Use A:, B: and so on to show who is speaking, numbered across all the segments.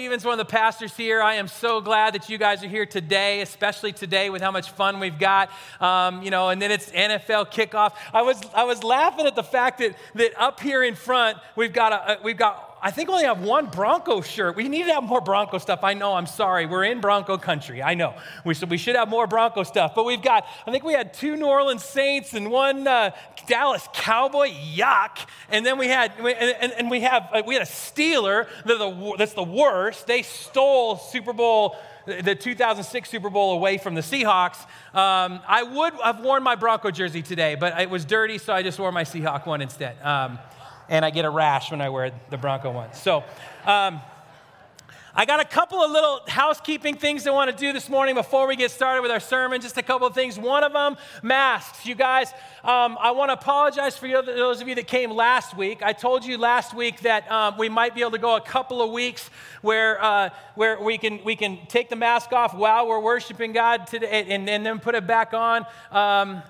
A: Stevens, one of the pastors here. I am so glad that you guys are here today, especially today with how much fun we've got. Um, you know, and then it's NFL kickoff. I was I was laughing at the fact that that up here in front we've got a, we've got I think we only have one Bronco shirt. We need to have more Bronco stuff. I know, I'm sorry. We're in Bronco country. I know. We, so we should have more Bronco stuff. But we've got, I think we had two New Orleans Saints and one uh, Dallas Cowboy. Yuck. And then we had, and, and we have, uh, we had a Steeler the, that's the worst. They stole Super Bowl the 2006 Super Bowl away from the Seahawks. Um, I would have worn my Bronco jersey today, but it was dirty, so I just wore my Seahawk one instead. Um, and I get a rash when I wear the Bronco ones. So, um, I got a couple of little housekeeping things I want to do this morning before we get started with our sermon. Just a couple of things. One of them, masks. You guys, um, I want to apologize for you, those of you that came last week. I told you last week that um, we might be able to go a couple of weeks where, uh, where we, can, we can take the mask off while we're worshiping God today and, and then put it back on. Um,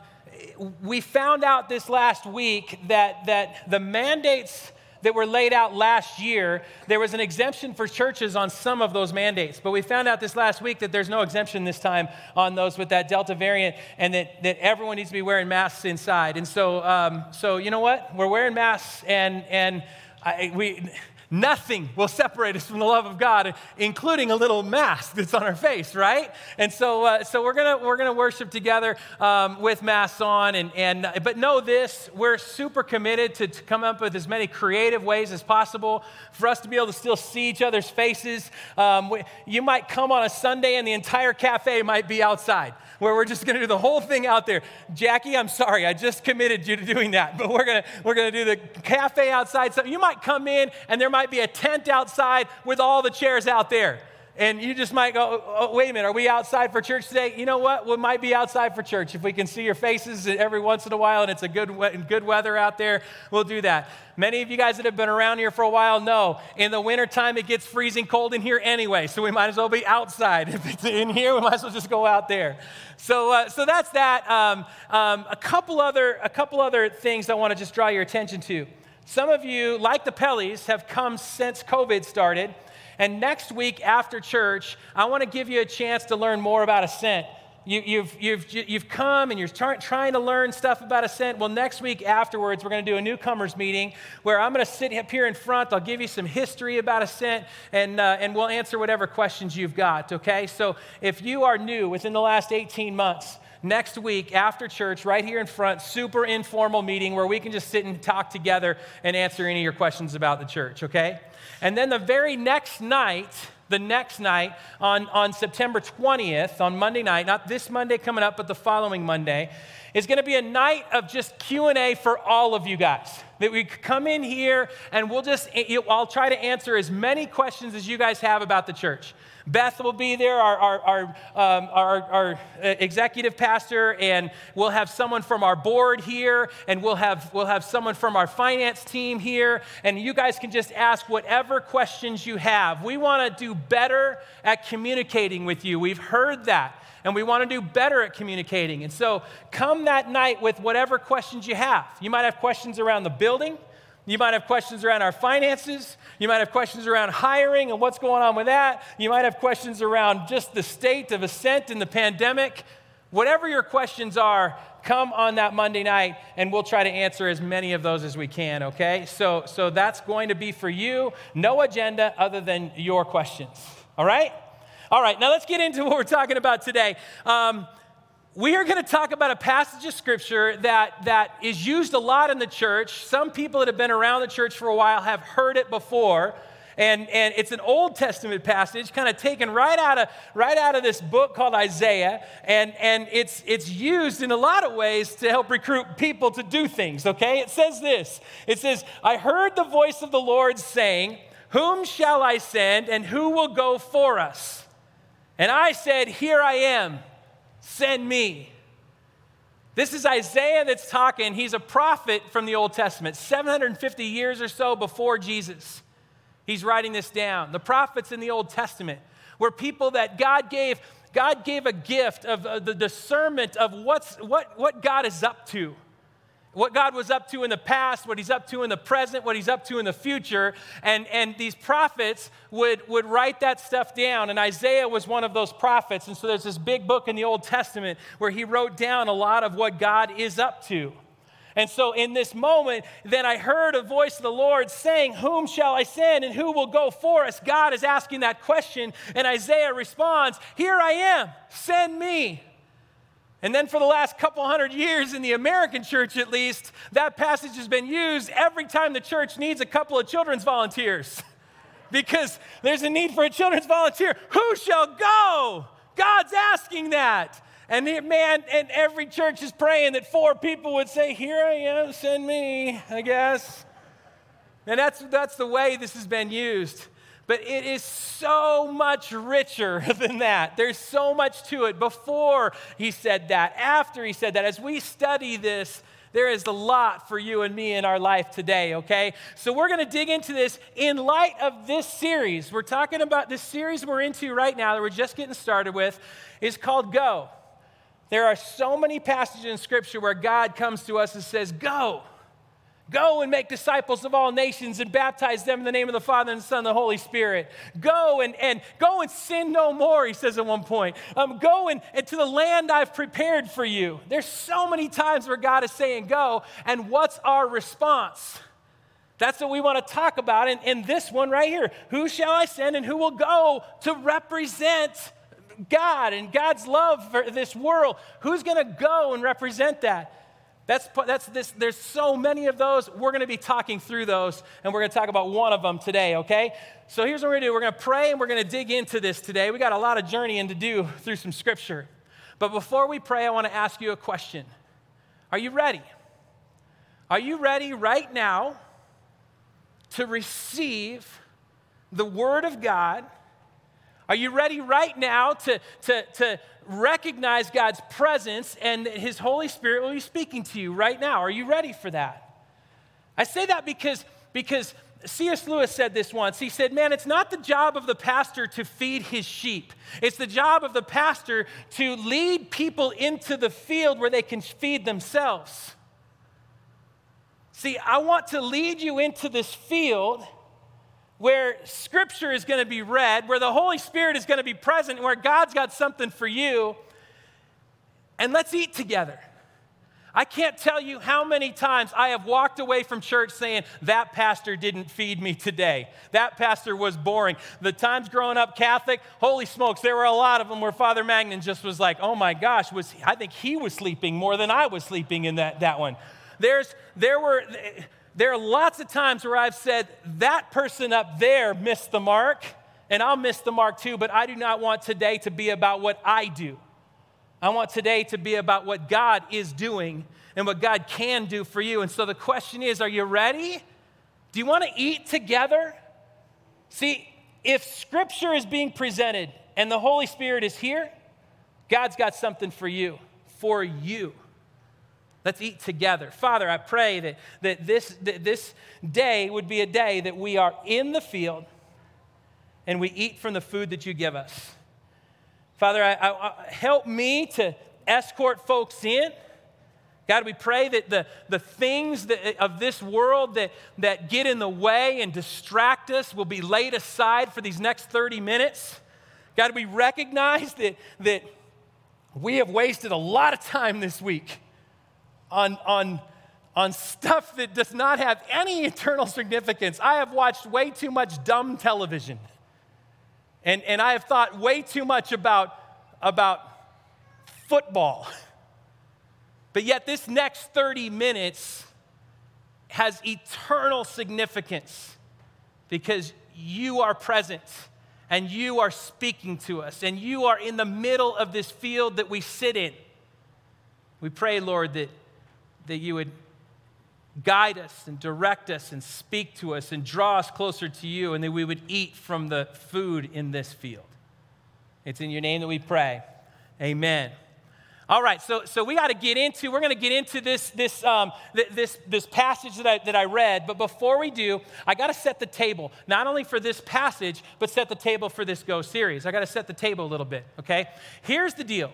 A: we found out this last week that, that the mandates that were laid out last year, there was an exemption for churches on some of those mandates. But we found out this last week that there's no exemption this time on those with that Delta variant and that, that everyone needs to be wearing masks inside. And so, um, so you know what? We're wearing masks and, and I, we, Nothing will separate us from the love of God, including a little mask that's on our face, right? And so, uh, so we're gonna we're gonna worship together um, with masks on, and and but know this: we're super committed to, to come up with as many creative ways as possible for us to be able to still see each other's faces. Um, we, you might come on a Sunday, and the entire cafe might be outside where we're just to do the whole thing out there. Jackie, I'm sorry, I just committed you to doing that, but we're to we're to do the cafe outside. So you might come in and there might be a tent outside with all the chairs out there. And you just might go, oh, oh, wait a minute, are we outside for church today? You know what? We might be outside for church. If we can see your faces every once in a while and it's a good, good weather out there, we'll do that. Many of you guys that have been around here for a while know in the wintertime it gets freezing cold in here anyway, so we might as well be outside. If it's in here, we might as well just go out there. So, uh, so that's that. Um, um, a, couple other, a couple other things I want to just draw your attention to. Some of you, like the Pellys, have come since COVID started. And next week after church, I want to give you a chance to learn more about Ascent. You, you've, you've, you've come and you're trying to learn stuff about Ascent. Well, next week afterwards, we're going to do a newcomers meeting where I'm going to sit up here in front. I'll give you some history about Ascent and, uh, and we'll answer whatever questions you've got, okay? So if you are new within the last 18 months, next week after church, right here in front, super informal meeting where we can just sit and talk together and answer any of your questions about the church, okay? And then the very next night, the next night on, on September 20th, on Monday night, not this Monday coming up, but the following Monday, is going to be a night of just Q&A for all of you guys. That we come in here and we'll just, eh, I'll try to answer as many questions as you guys have about the church. Beth will be there, our, our, our, um, our, our, uh, executive pastor, and we'll have someone from our board here, and we'll have, we'll have someone from our finance team here, and you guys can just ask whatever questions you have. We want to do better at communicating with you. We've heard that and we want to do better at communicating. And so come that night with whatever questions you have. You might have questions around the building. You might have questions around our finances. You might have questions around hiring and what's going on with that. You might have questions around just the state of ascent in the pandemic. Whatever your questions are, come on that Monday night and we'll try to answer as many of those as we can, okay? So, so that's going to be for you. No agenda other than your questions, all right? All right, now let's get into what we're talking about today. Um, we are going to talk about a passage of scripture that, that is used a lot in the church. Some people that have been around the church for a while have heard it before. And, and it's an Old Testament passage, kind of taken right out of, right out of this book called Isaiah. And, and it's, it's used in a lot of ways to help recruit people to do things, okay? It says this It says, I heard the voice of the Lord saying, Whom shall I send, and who will go for us? And I said, Here I am Send me. This is Isaiah that's talking. He's a prophet from the Old Testament, 750 years or so before Jesus. He's writing this down. The prophets in the Old Testament were people that God gave, God gave a gift of uh, the discernment of what's, what, what God is up to. What God was up to in the past, what he's up to in the present, what he's up to in the future. And, and these prophets would, would write that stuff down. And Isaiah was one of those prophets. And so there's this big book in the Old Testament where he wrote down a lot of what God is up to. And so in this moment, then I heard a voice of the Lord saying, Whom shall I send and who will go for us? God is asking that question. And Isaiah responds, Here I am, send me. And then, for the last couple hundred years, in the American church at least, that passage has been used every time the church needs a couple of children's volunteers. because there's a need for a children's volunteer. Who shall go? God's asking that. And the man, and every church is praying that four people would say, Here I am, send me, I guess. And that's, that's the way this has been used. But it is so much richer than that. There's so much to it. Before he said that, after he said that, as we study this, there is a lot for you and me in our life today, okay? So we're to dig into this in light of this series. We're talking about this series we're into right now that we're just getting started with is called Go. There are so many passages in Scripture where God comes to us and says, Go. Go and make disciples of all nations and baptize them in the name of the Father and the Son and the Holy Spirit. Go and, and go and sin no more, he says at one point. Um, go and, and to the land I've prepared for you. There's so many times where God is saying go, and what's our response? That's what we want to talk about in, in this one right here. Who shall I send and who will go to represent God and God's love for this world. Who's going to go and represent that? That's, that's this, there's so many of those. We're going to be talking through those, and we're going to talk about one of them today, okay? So here's what we're going to do we're going to pray and we're going to dig into this today. We got a lot of journeying to do through some scripture. But before we pray, I want to ask you a question Are you ready? Are you ready right now to receive the Word of God? Are you ready right now to, to, to recognize God's presence and His Holy Spirit will be speaking to you right now? Are you ready for that? I say that because, because C.S. Lewis said this once. He said, Man, it's not the job of the pastor to feed his sheep. It's the job of the pastor to lead people into the field where they can feed themselves. See, I want to lead you into this field where scripture is going to be read, where the Holy Spirit is going to be present, where God's got something for you. And let's eat together. I can't tell you how many times I have walked away from church saying, That pastor didn't feed me today. That pastor was boring. The times growing up Catholic, holy smokes, there were a lot of them where Father Magnan just was like, Oh my gosh, was, I think he was sleeping more than I was sleeping in that, that one. There's, there were there are lots of times where I've said, that person up there missed the mark, and I'll miss the mark too, but I do not want today to be about what I do. I want today to be about what God is doing and what God can do for you. And so the question is are you ready? Do you want to eat together? See, if Scripture is being presented and the Holy Spirit is here, God's got something for you, for you. Let's eat together. Father, I pray that, that, this, that this day would be a day that we are in the field and we eat from the food that you give us. Father, I, I, help me to escort folks in. God, we pray that the, the things that, of this world that, that get in the way and distract us will be laid aside for these next 30 minutes. God, we recognize that, that we have wasted a lot of time this week on, on, on stuff that does not have any eternal significance. I have watched way too much dumb television. And, and I have thought way too much about, about football. But yet, this next 30 minutes has eternal significance because you are present and you are speaking to us and you are in the middle of this field that we sit in. We pray, Lord, that that you would guide us and direct us and speak to us and draw us closer to you, and that we would eat from the food in this field. It's in your name that we pray. Amen. All right, so, so we got to get into, we're going to get into this, this, um, this, this passage that I, that I read. But before we do, I got to set the table, not only for this passage, but set the table for this Go series. I got to set the table a little bit, okay? Here's the deal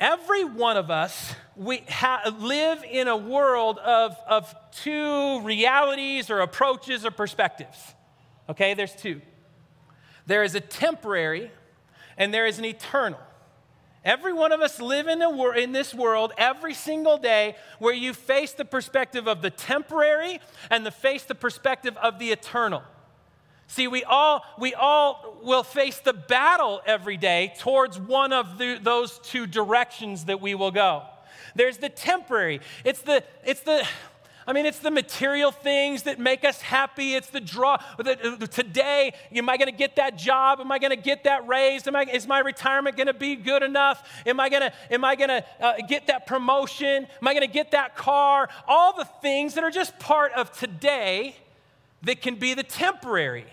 A: every one of us we ha- live in a world of, of two realities or approaches or perspectives. Okay there's two. There is a temporary and there is an eternal. Every one of us live in, a wor- in this world every single day where you face the perspective of the temporary and the face the perspective of the eternal See, we all, we all will face the battle every day towards one of the, those two directions that we will go. There's the temporary. It's the, it's the, I mean, it's the material things that make us happy. It's the draw. Today, am I going to get that job? Am I going to get that raise? Am I, is my retirement going to be good enough? Am I going to am I going to uh, get that promotion? Am I going to get that car? All the things that are just part of today that can be the temporary.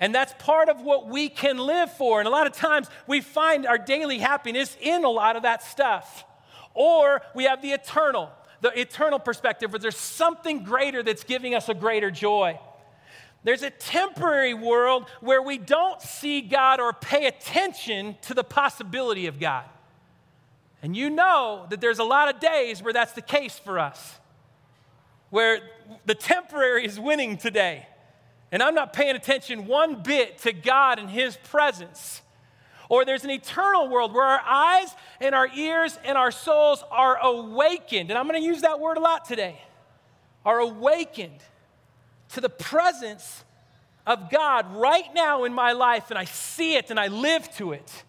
A: And that's part of what we can live for. And a lot of times we find our daily happiness in a lot of that stuff. Or we have the eternal, the eternal perspective where there's something greater that's giving us a greater joy. There's a temporary world where we don't see God or pay attention to the possibility of God. And you know that there's a lot of days where that's the case for us, where the temporary is winning today and I'm not paying attention one bit to God and His presence. Or there's an eternal world where our eyes and our ears and our souls are awakened. And I'm going to use that word a lot today are awakened to the presence of God right now in my life, and I see it and I live to it.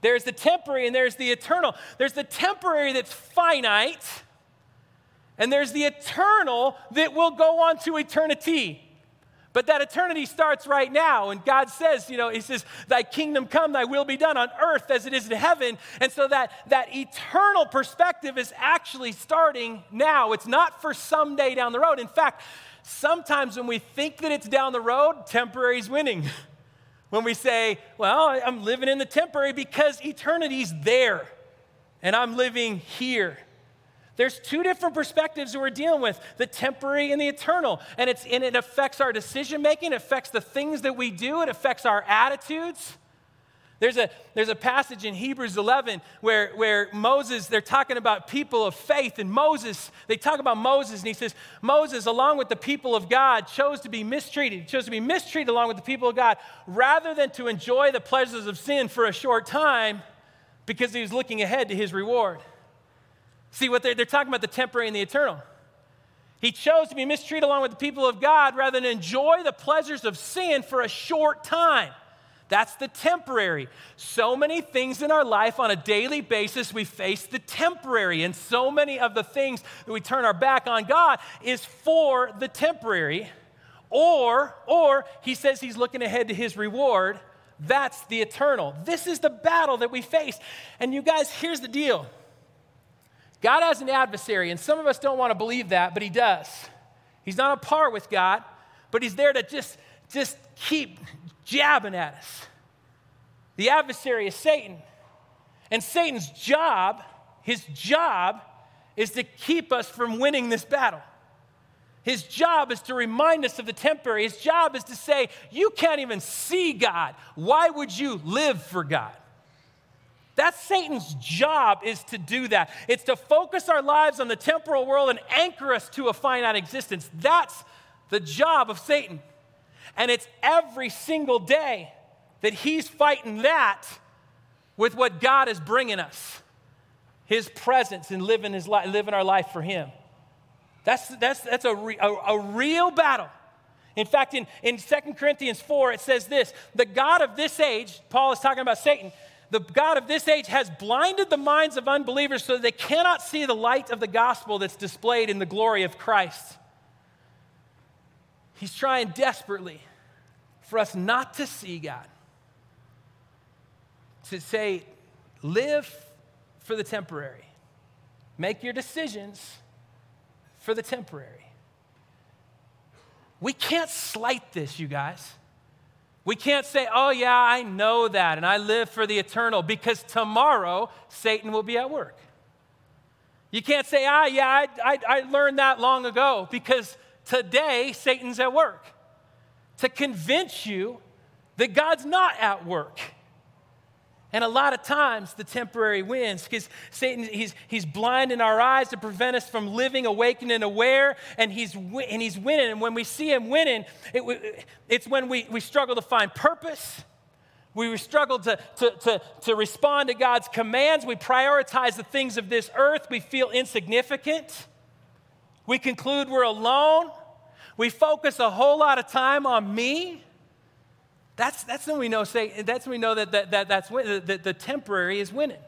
A: There's the temporary and there's the eternal. There's the temporary that's finite, and there's the eternal that will go on to eternity. But that eternity starts right now. And God says, you know, He says, Thy kingdom come, thy will be done on earth as it is in heaven. And so that, that eternal perspective is actually starting now. It's not for someday down the road. In fact, sometimes when we think that it's down the road, temporary is winning. when we say, well, I'm living in the temporary because eternity's there and I'm living here. There's two different perspectives we're dealing with the temporary and the eternal. And, it's, and it affects our decision making, it affects the things that we do, it affects our attitudes. There's a, there's a passage in Hebrews 11 where, where Moses, they're talking about people of faith, and Moses, they talk about Moses, and he says, Moses, along with the people of God, chose to be mistreated, chose to be mistreated along with the people of God, rather than to enjoy the pleasures of sin for a short time because he was looking ahead to his reward. See, what they're, they're talking about the temporary and the eternal. He chose to be mistreated along with the people of God rather than enjoy the pleasures of sin for a short time. That's the temporary. So many things in our life on a daily basis, we face the temporary. And so many of the things that we turn our back on God is for the temporary. Or, or he says he's looking ahead to his reward. That's the eternal. This is the battle that we face. And you guys, here's the deal. God has an adversary, and some of us don't want to believe that, but He does. He's not a par with God, but He's there to just, just keep jabbing at us. The adversary is Satan. And Satan's job, his job, is to keep us from winning this battle. His job is to remind us of the temporary. His job is to say, You can't even see God. Why would you live for God? That's Satan's job is to do that. It's to focus our lives on the temporal world and anchor us to a finite existence. That's the job of Satan. And it's every single day that he's fighting that with what God is bringing us his presence and living, his li- living our life for him. That's, that's, that's a, re- a, a real battle. In fact, in, in 2 Corinthians 4, it says this The God of this age, Paul is talking about Satan, the God of this age has blinded the minds of unbelievers so that they cannot see the light of the gospel that's displayed in the glory of Christ. He's trying desperately for us not to see God, to say, live for the temporary, make your decisions for the temporary. We can't slight this, you guys. We can't say, oh, yeah, I know that and I live for the eternal because tomorrow Satan will be at work. You can't say, ah, yeah, I, I, I learned that long ago because today Satan's at work to convince you that God's not at work. And a lot of times the temporary wins because Satan, he's, he's blinding our eyes to prevent us from living, awakened, and aware, and he's, and he's winning. And when we see him winning, it, it's when we, we struggle to find purpose. We struggle to, to, to, to respond to God's commands. We prioritize the things of this earth. We feel insignificant. We conclude we're alone. We focus a whole lot of time on me. That's, that's when we know, say, that's when we know that, that, that that's when, the, the temporary is winning.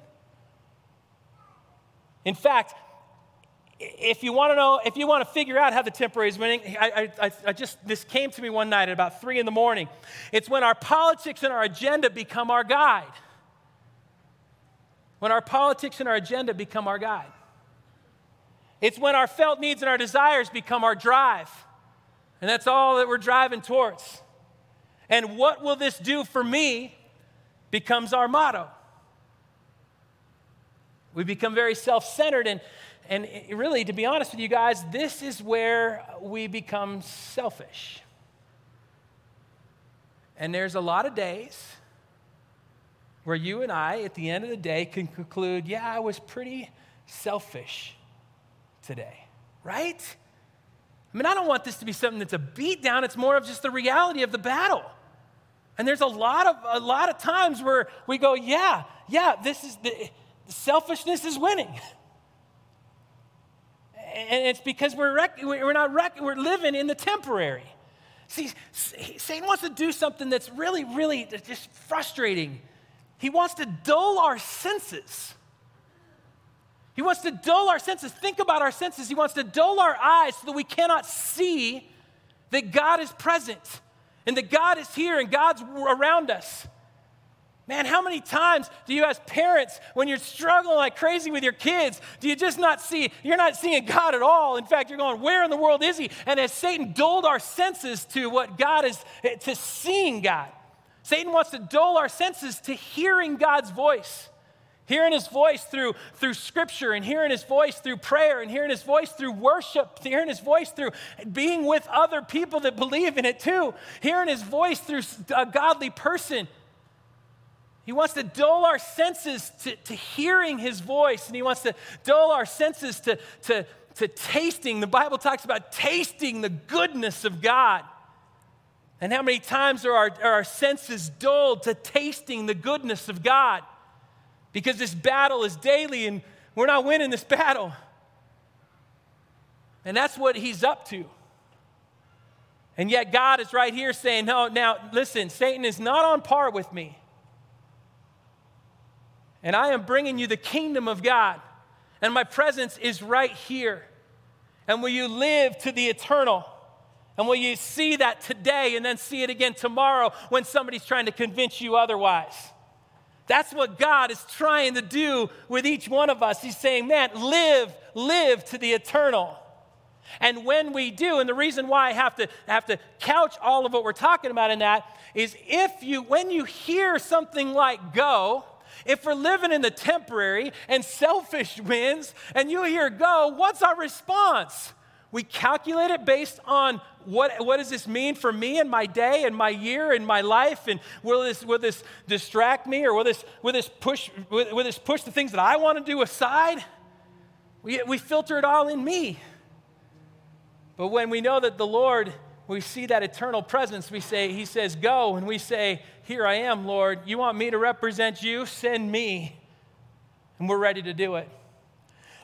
A: In fact, if you want to know, if you want to figure out how the temporary is winning, I, I, I, just, this came to me one night at about three in the morning. It's when our politics and our agenda become our guide. When our politics and our agenda become our guide. It's when our felt needs and our desires become our drive. And that's all that we're driving towards. And what will this do for me becomes our motto. We become very self centered. And, and really, to be honest with you guys, this is where we become selfish. And there's a lot of days where you and I, at the end of the day, can conclude, yeah, I was pretty selfish today, right? I mean, I don't want this to be something that's a beat down. It's more of just the reality of the battle. And there's a lot of a lot of times where we go, yeah, yeah, this is the selfishness is winning. And it's because we're, rec- we're not rec- we're living in the temporary. See, Satan wants to do something that's really, really just frustrating. He wants to dull our senses. He wants to dull our senses. Think about our senses. He wants to dull our eyes so that we cannot see that God is present and that God is here and God's around us. Man, how many times do you as parents, when you're struggling like crazy with your kids, do you just not see, you're not seeing God at all? In fact, you're going, where in the world is He? And as Satan dulled our senses to what God is, to seeing God, Satan wants to dull our senses to hearing God's voice. Hearing his voice through, through scripture and hearing his voice through prayer and hearing his voice through worship, hearing his voice through being with other people that believe in it too, hearing his voice through a godly person. He wants to dull our senses to, to hearing his voice, and he wants to dull our senses to, to, to tasting. The Bible talks about tasting the goodness of God. And how many times are our, are our senses dulled to tasting the goodness of God? Because this battle is daily and we're not winning this battle. And that's what he's up to. And yet, God is right here saying, No, now listen, Satan is not on par with me. And I am bringing you the kingdom of God. And my presence is right here. And will you live to the eternal? And will you see that today and then see it again tomorrow when somebody's trying to convince you otherwise? That's what God is trying to do with each one of us. He's saying, man, live, live to the eternal. And when we do, and the reason why I have to I have to couch all of what we're talking about in that is if you when you hear something like go, if we're living in the temporary and selfish wins and you hear go, what's our response? We calculate it based on what, what does this mean for me and my day and my year and my life? And will this, will this distract me or will this, will this, push, will, will this push the things that I want to do aside? We, we filter it all in me. But when we know that the Lord, we see that eternal presence, we say, He says, Go. And we say, Here I am, Lord. You want me to represent you? Send me. And we're ready to do it.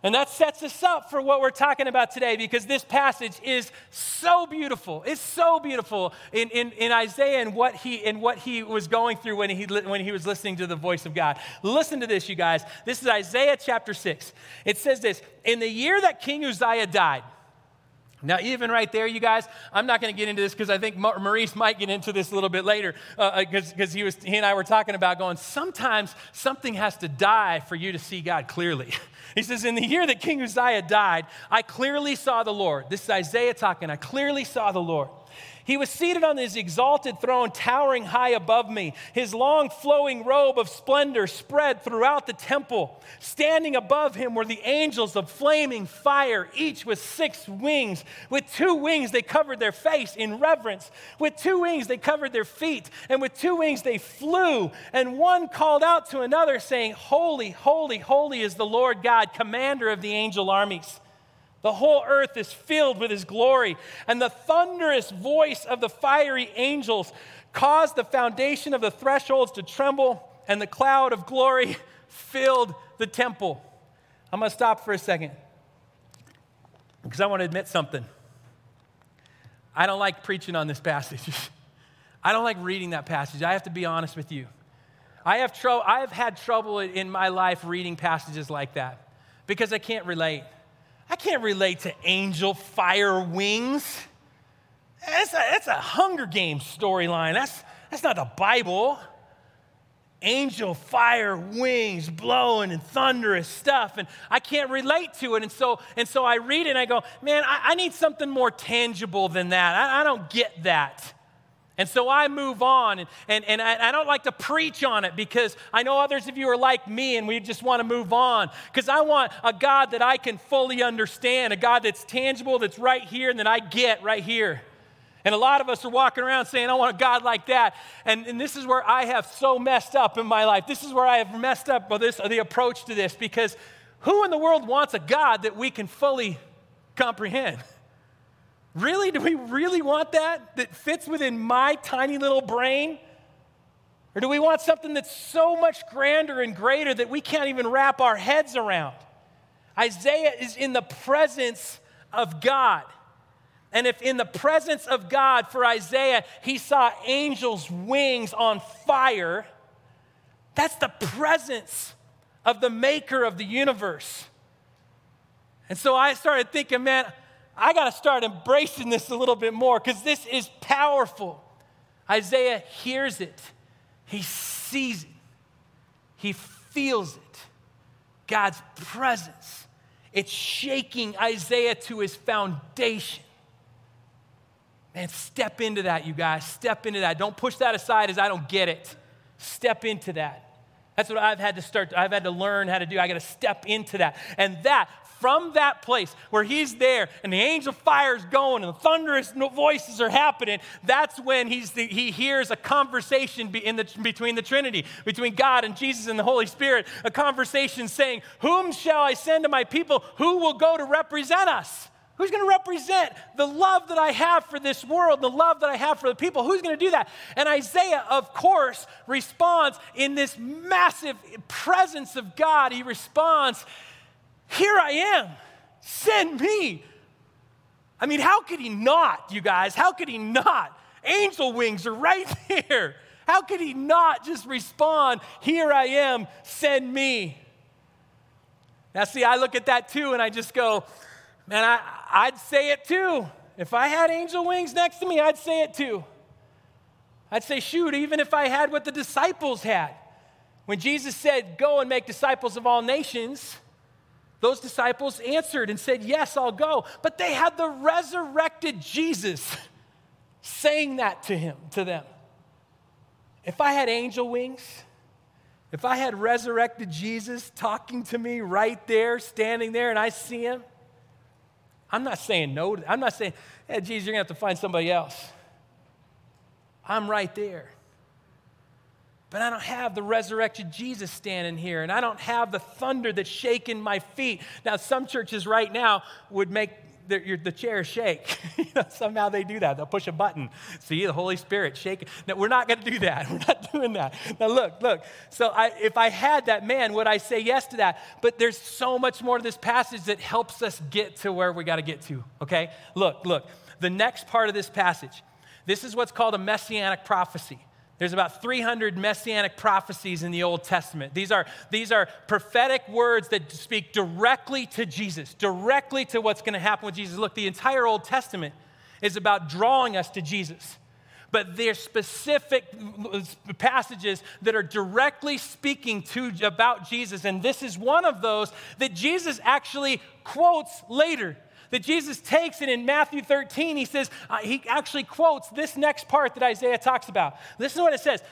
A: And that sets us up for what we're talking about today because this passage is so beautiful. It's so beautiful in, in, in Isaiah and what, he, and what he was going through when he, when he was listening to the voice of God. Listen to this, you guys. This is Isaiah chapter 6. It says this In the year that King Uzziah died, now, even right there, you guys, I'm not going to get into this because I think Maurice might get into this a little bit later because uh, uh he, was, he and I were talking about going, sometimes something has to die for you to see God clearly. he says, In the year that King Uzziah died, I clearly saw the Lord. This is Isaiah talking. I clearly saw the Lord. He was seated on his exalted throne, towering high above me. His long flowing robe of splendor spread throughout the temple. Standing above him were the angels of flaming fire, each with six wings. With two wings, they covered their face in reverence. With two wings, they covered their feet. And with two wings, they flew. And one called out to another, saying, Holy, holy, holy is the Lord God, commander of the angel armies. The whole earth is filled with his glory, and the thunderous voice of the fiery angels caused the foundation of the thresholds to tremble, and the cloud of glory filled the temple. I'm going to stop for a second because I want to admit something. I don't like preaching on this passage. I don't like reading that passage. I have to be honest with you. I have, tro- I have had trouble in my life reading passages like that because I can't relate. I can't relate to angel fire wings. That's a, that's a Hunger Games storyline. That's, that's not the Bible. Angel fire wings blowing and thunderous stuff. And I can't relate to it. And so, and so I read it and I go, man, I, I need something more tangible than that. I, I don't get that. And so I move on, and, and, and I, I, don't like to preach on it because I know others of you are like me and we just want to move on. Because I want a God that I can fully understand, a God that's tangible, that's right here, and that I get right here. And a lot of us are walking around saying, I want a God like that. And, and this is where I have so messed up in my life. This is where I have messed up with this, the approach to this, because who in the world wants a God that we can fully comprehend? Really? Do we really want that that fits within my tiny little brain? Or do we want something that's so much grander and greater that we can't even wrap our heads around? Isaiah is in the presence of God. And if in the presence of God for Isaiah, he saw angels' wings on fire, that's the presence of the maker of the universe. And so I started thinking, man, I got to start embracing this a little bit more because this is powerful. Isaiah hears it, he sees it, he feels it. God's presence. It's shaking Isaiah to his foundation. Man, step into that, you guys. Step into that. Don't push that aside as I don't get it. Step into that. That's what I've had to start, I've had to learn how to do. I got to step into that. And that from that place where he's there and the angel fire is going and the thunderous voices are happening, that's when he's the, he hears a conversation in the, between the Trinity, between God and Jesus and the Holy Spirit, a conversation saying, Whom shall I send to my people? Who will go to represent us? Who's going to represent the love that I have for this world, the love that I have for the people? Who's going to do that? And Isaiah, of course, responds in this massive presence of God. He responds, here I am. Send me. I mean, how could he not, you guys? How could he not? Angel wings are right there. How could he not just respond, Here I am, send me? Now, see, I look at that too and I just go, Man, I, I'd say it too. If I had angel wings next to me, I'd say it too. I'd say, Shoot, even if I had what the disciples had. When Jesus said, Go and make disciples of all nations, those disciples answered and said, Yes, I'll go. But they had the resurrected Jesus saying that to him, to them. If I had angel wings, if I had resurrected Jesus talking to me right there, standing there, and I see him, I'm not saying no. I'm not saying, hey, Jesus, you're going to have to find somebody else. I'm right there. But I don't have the resurrected Jesus standing here, and I don't have the thunder that's shaking my feet. Now, some churches right now would make the, the chair shake. somehow they do that. They'll push a button. See the Holy Spirit shaking. No, we're not going to do that. We're not doing that. Now, look, look. So, I, if I had that, man, would I say yes to that? But there's so much more to this passage that helps us get to where we got to get to, okay? Look, look. The next part of this passage, this is what's called a messianic prophecy. There's about 300 messianic prophecies in the Old Testament. These are, these are prophetic words that speak directly to Jesus, directly to what's going to happen with Jesus. Look, the entire Old Testament is about drawing us to Jesus. But there's specific passages that are directly speaking to about Jesus, and this is one of those that Jesus actually quotes later that Jesus takes, and in Matthew 13, he says, uh, he actually quotes this next part that Isaiah talks about. Listen to what it says.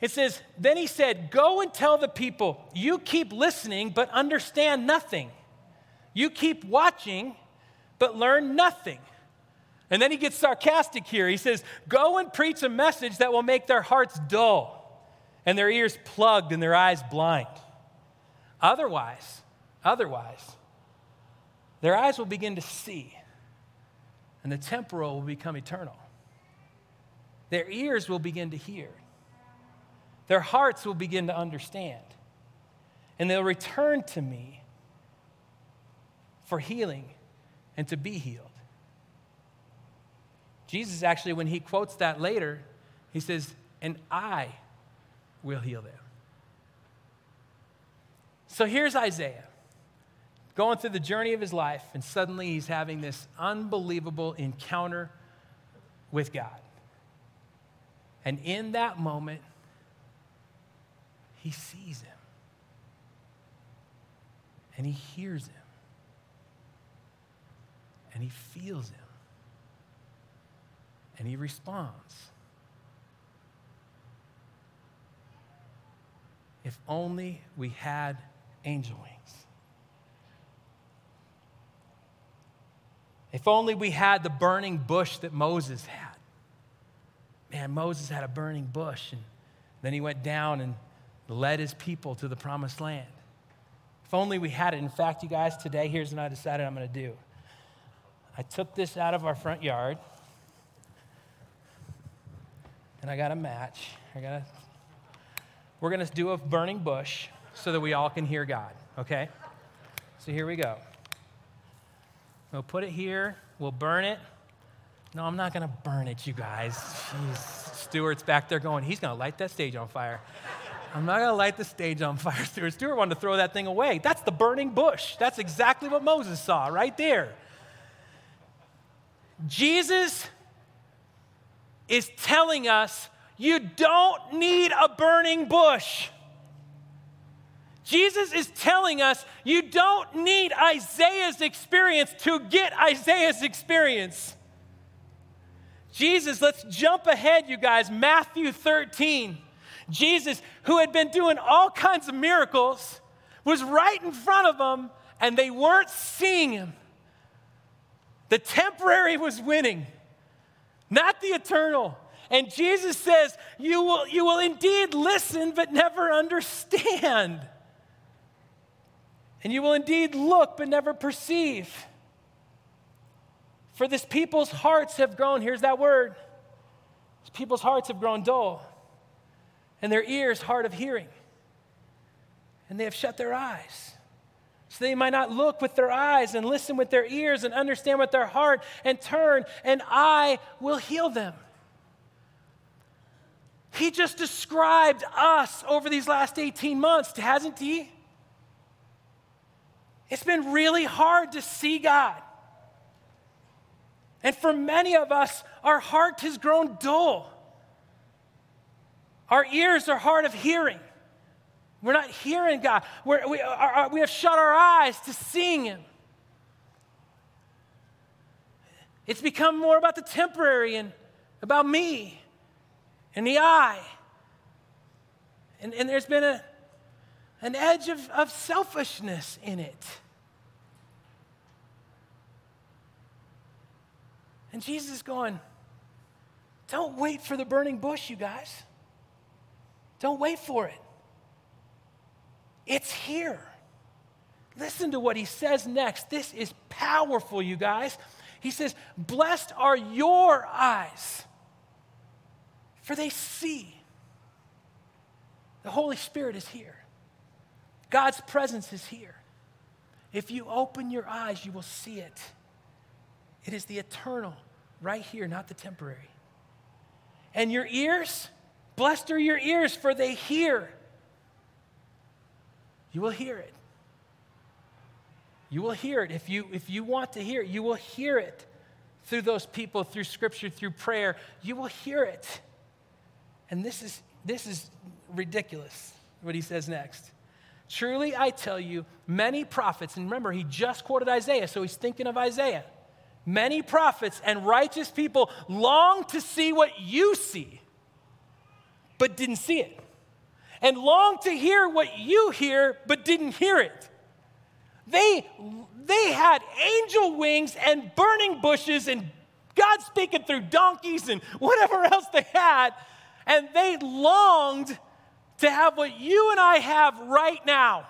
A: It says, Then he said, Go and tell the people, you keep listening, but understand nothing. You keep watching, but learn nothing. And then he gets sarcastic here. He says, Go and preach a message that will make their hearts dull and their ears plugged and their eyes blind. Otherwise, otherwise, their eyes will begin to see and the temporal will become eternal. Their ears will begin to hear. Their hearts will begin to understand. And they'll return to me for healing and to be healed. Jesus actually, when he quotes that later, he says, And I will heal them. So here's Isaiah going through the journey of his life, and suddenly he's having this unbelievable encounter with God. And in that moment, he sees him and he hears him and he feels him and he responds. If only we had angel wings. If only we had the burning bush that Moses had. Man, Moses had a burning bush, and then he went down and led his people to the promised land. If only we had it. In fact, you guys, today, here's what I decided I'm going to do. I took this out of our front yard and I got a match. I got a, we're going to do a burning bush so that we all can hear God, okay? So here we go. We'll put it here, we'll burn it. No, I'm not going to burn it, you guys. Jeez. Stuart's back there going, he's going to light that stage on fire. I'm not going to light the stage on fire, Stuart. Stuart wanted to throw that thing away. That's the burning bush. That's exactly what Moses saw right there. Jesus is telling us you don't need a burning bush. Jesus is telling us you don't need Isaiah's experience to get Isaiah's experience. Jesus, let's jump ahead, you guys. Matthew 13. Jesus, who had been doing all kinds of miracles, was right in front of them, and they weren't seeing him. The temporary was winning not the eternal. And Jesus says, you will, you will indeed listen, but never understand. And you will indeed look, but never perceive. For this people's hearts have grown, here's that word. This people's hearts have grown dull, and their ears hard of hearing. And they have shut their eyes so they might not look with their eyes and listen with their ears and understand with their heart and turn, and I will heal them. He just described us over these last 18 months, hasn't he? It's been really hard to see God. And for many of us, our heart has grown dull. Our ears are hard of hearing. We're not hearing God. We're, we, are, we have shut our eyes to seeing Him. It's become more about the temporary and about me and the I. And, and there's been a, an edge of, of selfishness in it. And Jesus is going, don't wait for the burning bush, you guys. Don't wait for it. It's here. Listen to what he says next. This is powerful, you guys. He says, Blessed are your eyes, for they see. The Holy Spirit is here, God's presence is here. If you open your eyes, you will see it. It is the eternal right here, not the temporary. And your ears, blessed are your ears, for they hear you will hear it. You will hear it. If you, if you want to hear it, you will hear it through those people, through scripture, through prayer. You will hear it. And this is, this is ridiculous, what he says next. Truly, I tell you, many prophets, and remember, he just quoted Isaiah, so he's thinking of Isaiah. Many prophets and righteous people longed to see what you see, but didn't see it, and longed to hear what you hear, but didn't hear it. They, they had angel wings and burning bushes and God speaking through donkeys and whatever else they had, and they longed to have what you and I have right now.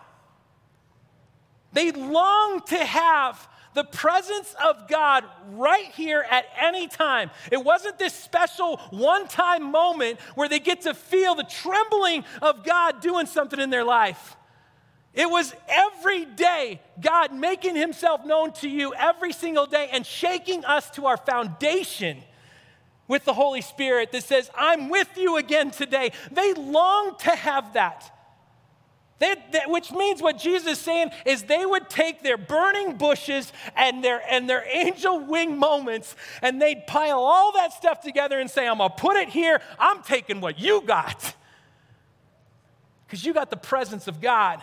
A: They longed to have the presence of God right here at any time. It wasn't this special one time moment where they get to feel the trembling of God doing something in their life. It was every day God making himself known to you every single day and shaking us to our foundation with the Holy Spirit that says, I'm with you again today. They long to have that. They, which means what Jesus is saying is they would take their burning bushes and their, and their angel wing moments and they'd pile all that stuff together and say, I'm gonna put it here, I'm taking what you got. Because you got the presence of God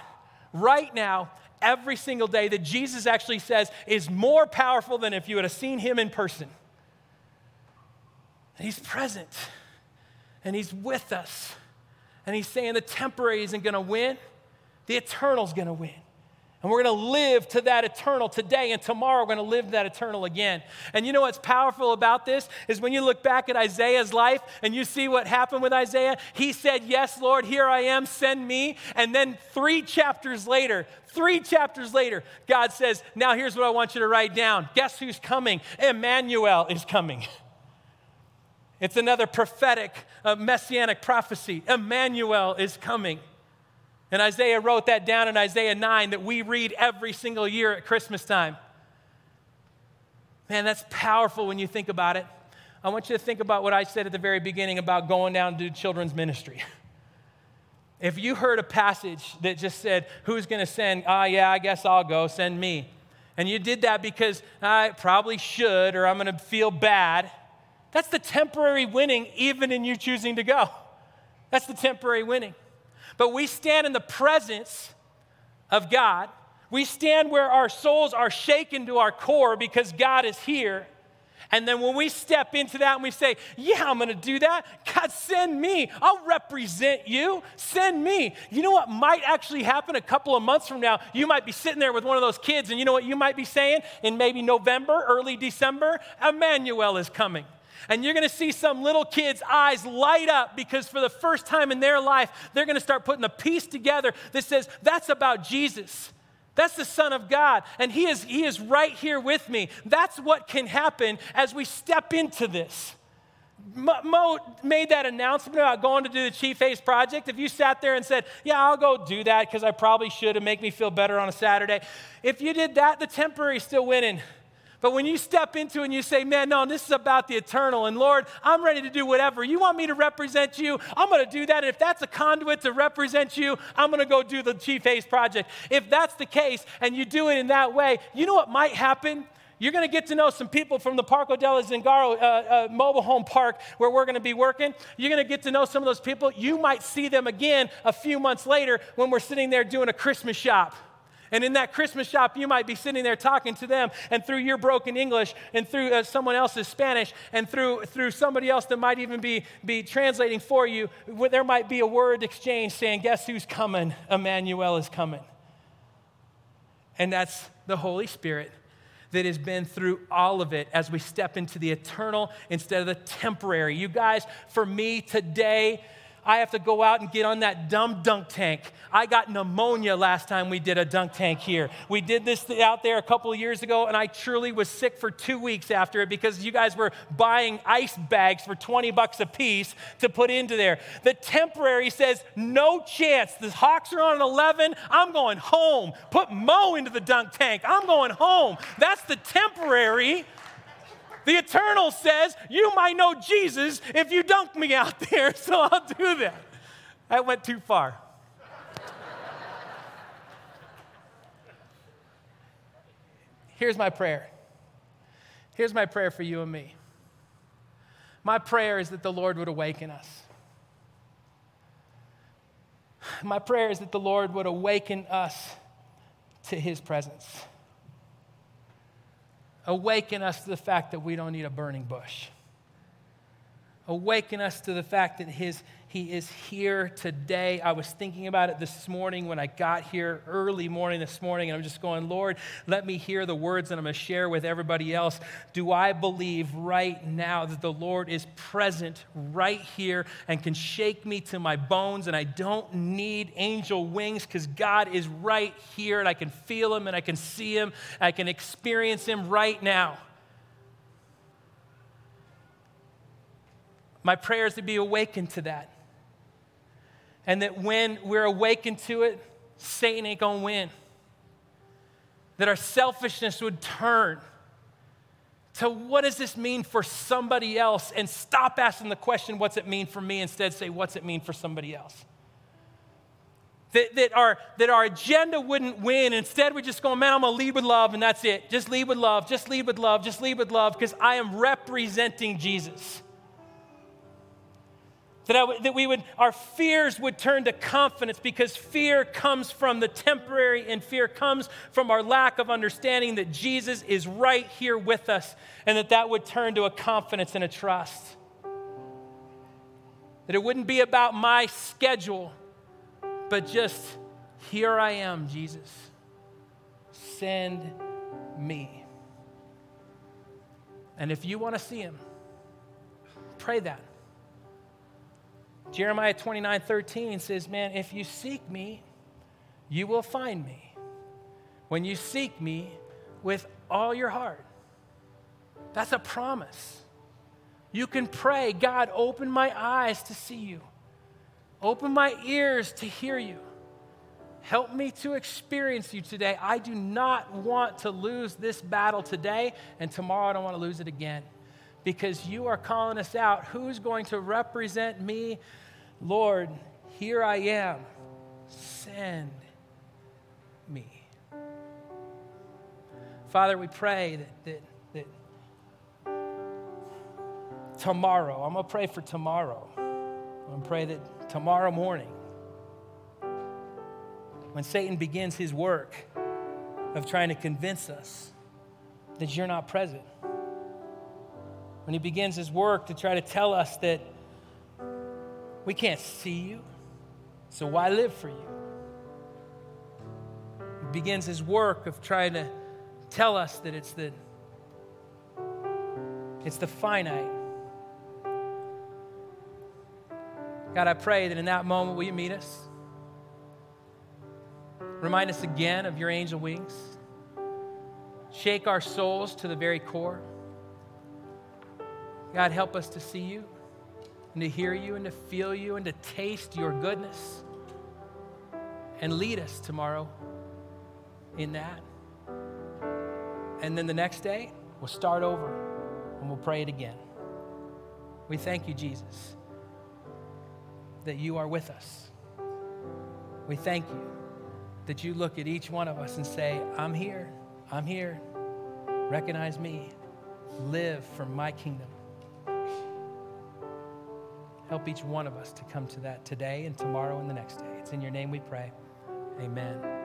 A: right now, every single day, that Jesus actually says is more powerful than if you had seen him in person. And he's present and he's with us. And he's saying the temporary isn't gonna win the eternal's gonna win. And we're gonna live to that eternal today, and tomorrow we're gonna live to that eternal again. And you know what's powerful about this is when you look back at Isaiah's life and you see what happened with Isaiah, he said, Yes, Lord, here I am, send me. And then three chapters later, three chapters later, God says, Now here's what I want you to write down. Guess who's coming? Emmanuel is coming. It's another prophetic, uh, messianic prophecy. Emmanuel is coming. And Isaiah wrote that down in Isaiah 9 that we read every single year at Christmas time. Man, that's powerful when you think about it. I want you to think about what I said at the very beginning about going down to do children's ministry. If you heard a passage that just said, Who's going to send? Ah, oh, yeah, I guess I'll go, send me. And you did that because I probably should or I'm going to feel bad. That's the temporary winning, even in you choosing to go. That's the temporary winning. But we stand in the presence of God. We stand where our souls are shaken to our core because God is here. And then when we step into that and we say, Yeah, I'm gonna do that, God, send me. I'll represent you. Send me. You know what might actually happen a couple of months from now? You might be sitting there with one of those kids, and you know what you might be saying in maybe November, early December? Emmanuel is coming. And you're to see some little kid's eyes light up because for the first time in their life, they're to start putting a piece together that says, that's about Jesus. That's the Son of God, and he is, he is right here with me. That's what can happen as we step into this. Mo made that announcement about going to do the Chief Ace project. If you sat there and said, Yeah, I'll go do that because I probably should and make me feel better on a Saturday, if you did that, the temporary still winning. But when you step into it and you say, man, no, this is about the eternal, and Lord, I'm ready to do whatever. You want me to represent you? I'm going to do that. And if that's a conduit to represent you, I'm going to go do the Chief Ace project. If that's the case and you do it in that way, you know what might happen? You're going to get to know some people from the Parco del Zingaro uh, uh, mobile home park where we're going to be working. You're going to get to know some of those people. You might see them again a few months later when we're sitting there doing a Christmas shop. And in that Christmas shop, you might be sitting there talking to them, and through your broken English, and through uh, someone else's Spanish, and through, through somebody else that might even be, be translating for you, there might be a word exchange saying, Guess who's coming? Emmanuel is coming. And that's the Holy Spirit that has been through all of it as we step into the eternal instead of the temporary. You guys, for me today, I have to go out and get on that dumb dunk tank. I got pneumonia last time we did a dunk tank here. We did this out there a couple of years ago, and I truly was sick for two weeks after it because you guys were buying ice bags for 20 bucks a piece to put into there. The temporary says, no chance. The Hawks are on an 11. I'm going home. Put Mo into the dunk tank. I'm going home. That's the temporary. The eternal says, You might know Jesus if you dunk me out there, so I'll do that. I went too far. Here's my prayer. Here's my prayer for you and me. My prayer is that the Lord would awaken us. My prayer is that the Lord would awaken us to his presence Awaken us to the fact that we don't need a burning bush. Awaken us to the fact that his, He is here today. I was thinking about it this morning when I got here, early morning this morning, and I'm just going, Lord, let me hear the words that I'm going to share with everybody else. Do I believe right now that the Lord is present right here and can shake me to my bones, and I don't need angel wings because God is right here, and I can feel Him, and I can see Him, I can experience Him right now? My prayer is to be awakened to that. And that when we're awakened to it, Satan ain't gonna win. That our selfishness would turn to what does this mean for somebody else and stop asking the question, what's it mean for me? Instead, say, what's it mean for somebody else? That, that, our, that our agenda wouldn't win. Instead, we're just going, man, I'm going to lead with love, and that's it. Just lead with love, just lead with love, just lead with love, because I am representing Jesus. That, that we would, our fears would turn to confidence because fear comes from the temporary and fear comes from our lack of understanding that Jesus is right here with us and that that would turn to a confidence and a trust. That it wouldn't be about my schedule, but just here I am, Jesus. Send me. And if you want to see him, pray that. Jeremiah 29 13 says, Man, if you seek me, you will find me. When you seek me with all your heart. That's a promise. You can pray, God, open my eyes to see you, open my ears to hear you. Help me to experience you today. I do not want to lose this battle today, and tomorrow I don't want to lose it again because you are calling us out. Who's going to represent me Lord, here I am. Send me. Father, we pray that, that, that tomorrow, I'm going to pray for tomorrow. I'm going to pray that tomorrow morning, when Satan begins his work of trying to convince us that you're not present, when he begins his work to try to tell us that we can't see you, so why live for you? He begins his work of trying to tell us that it's the it's the finite. God, I pray that in that moment will you meet us? Remind us again of your angel wings. Shake our souls to the very core. God, help us to see you and to hear you and to feel you and to taste your goodness. And lead us tomorrow in that. And then the next day, we'll start over and we'll pray it again. We thank you, Jesus, that you are with us. We thank you that you look at each one of us and say, I'm here, I'm here. Recognize me, live for my kingdom. Help each one of us to come to that today and tomorrow and the next day. It's in your name we pray. Amen.